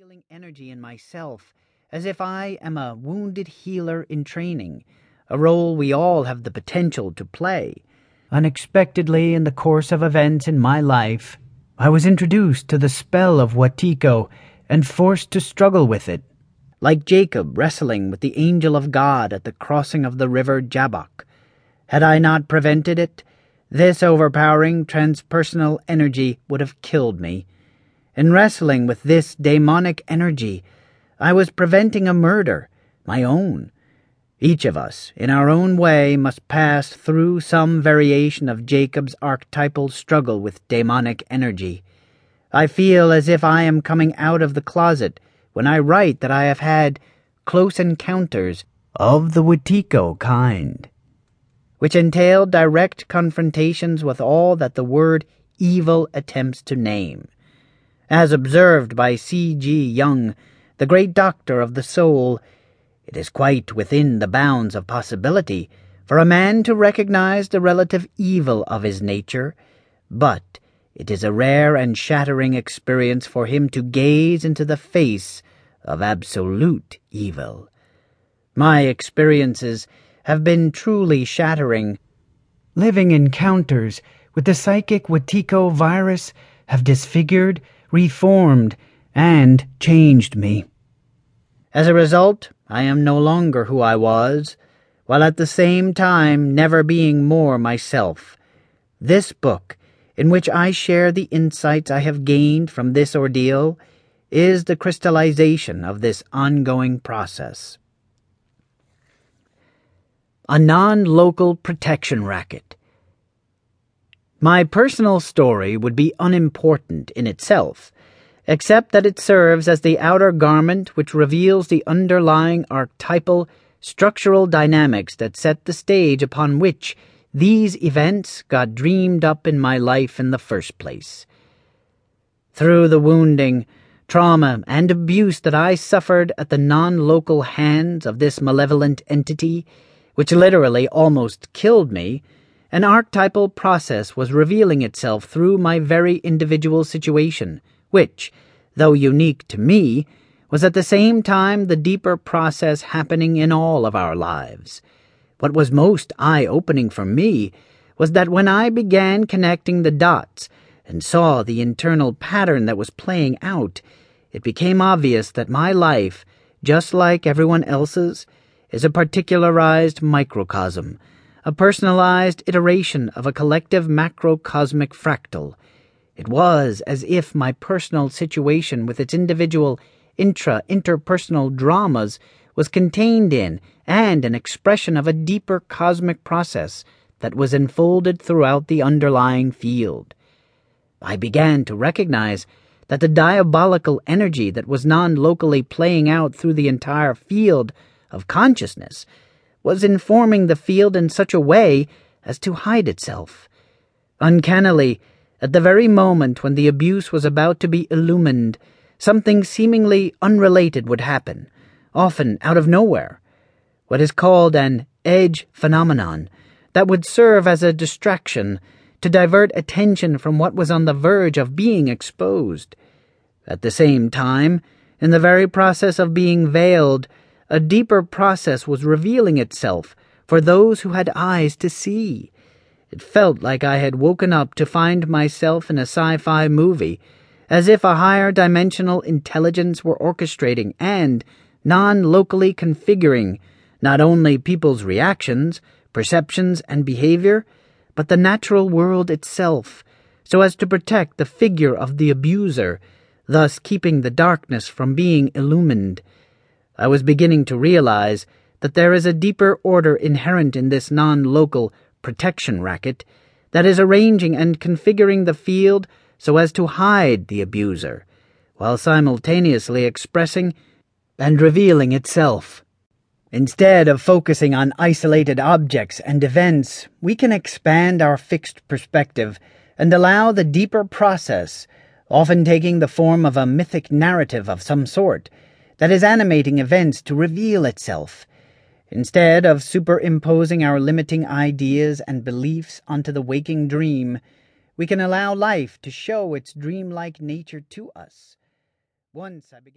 feeling energy in myself, as if I am a wounded healer in training, a role we all have the potential to play. Unexpectedly, in the course of events in my life, I was introduced to the spell of Wetiko and forced to struggle with it. Like Jacob wrestling with the angel of God at the crossing of the river Jabbok. Had I not prevented it, this overpowering transpersonal energy would have killed me. In wrestling with this demonic energy, I was preventing a murder, my own. Each of us, in our own way, must pass through some variation of Jacob's archetypal struggle with demonic energy. I feel as if I am coming out of the closet when I write that I have had close encounters of the Wetiko kind, which entail direct confrontations with all that the word evil attempts to name. As observed by C. G. Jung, the great doctor of the soul, it is quite within the bounds of possibility for a man to recognize the relative evil of his nature, but it is a rare and shattering experience for him to gaze into the face of absolute evil. My experiences have been truly shattering. Living encounters with the psychic Wetiko virus have disfigured, reformed, and changed me. As a result, I am no longer who I was, while at the same time never being more myself. This book, in which I share the insights I have gained from this ordeal, is the crystallization of this ongoing process. A non local protection racket. My personal story would be unimportant in itself, except that it serves as the outer garment which reveals the underlying archetypal structural dynamics that set the stage upon which these events got dreamed up in my life in the first place. Through the wounding, trauma, and abuse that I suffered at the non local hands of this malevolent entity, which literally almost killed me, an archetypal process was revealing itself through my very individual situation, which, though unique to me, was at the same time the deeper process happening in all of our lives. What was most eye opening for me was that when I began connecting the dots and saw the internal pattern that was playing out, it became obvious that my life, just like everyone else's, is a particularized microcosm, a personalized iteration of a collective macrocosmic fractal. It was as if my personal situation with its individual intra interpersonal dramas was contained in and an expression of a deeper cosmic process that was enfolded throughout the underlying field. I began to recognize that the diabolical energy that was non locally playing out through the entire field of consciousness was informing the field in such a way as to hide itself. Uncannily, at the very moment when the abuse was about to be illumined, something seemingly unrelated would happen, often out of nowhere. What is called an edge phenomenon that would serve as a distraction to divert attention from what was on the verge of being exposed. At the same time, in the very process of being veiled, a deeper process was revealing itself for those who had eyes to see. It felt like I had woken up to find myself in a sci fi movie, as if a higher dimensional intelligence were orchestrating and non locally configuring not only people's reactions, perceptions, and behavior but the natural world itself, so as to protect the figure of the abuser, thus keeping the darkness from being illumined. I was beginning to realize that there is a deeper order inherent in this non local protection racket that is arranging and configuring the field so as to hide the abuser, while simultaneously expressing and revealing itself. Instead of focusing on isolated objects and events, we can expand our fixed perspective and allow the deeper process, often taking the form of a mythic narrative of some sort, that is animating events to reveal itself. Instead of superimposing our limiting ideas and beliefs onto the waking dream, we can allow life to show its dreamlike nature to us. Once I began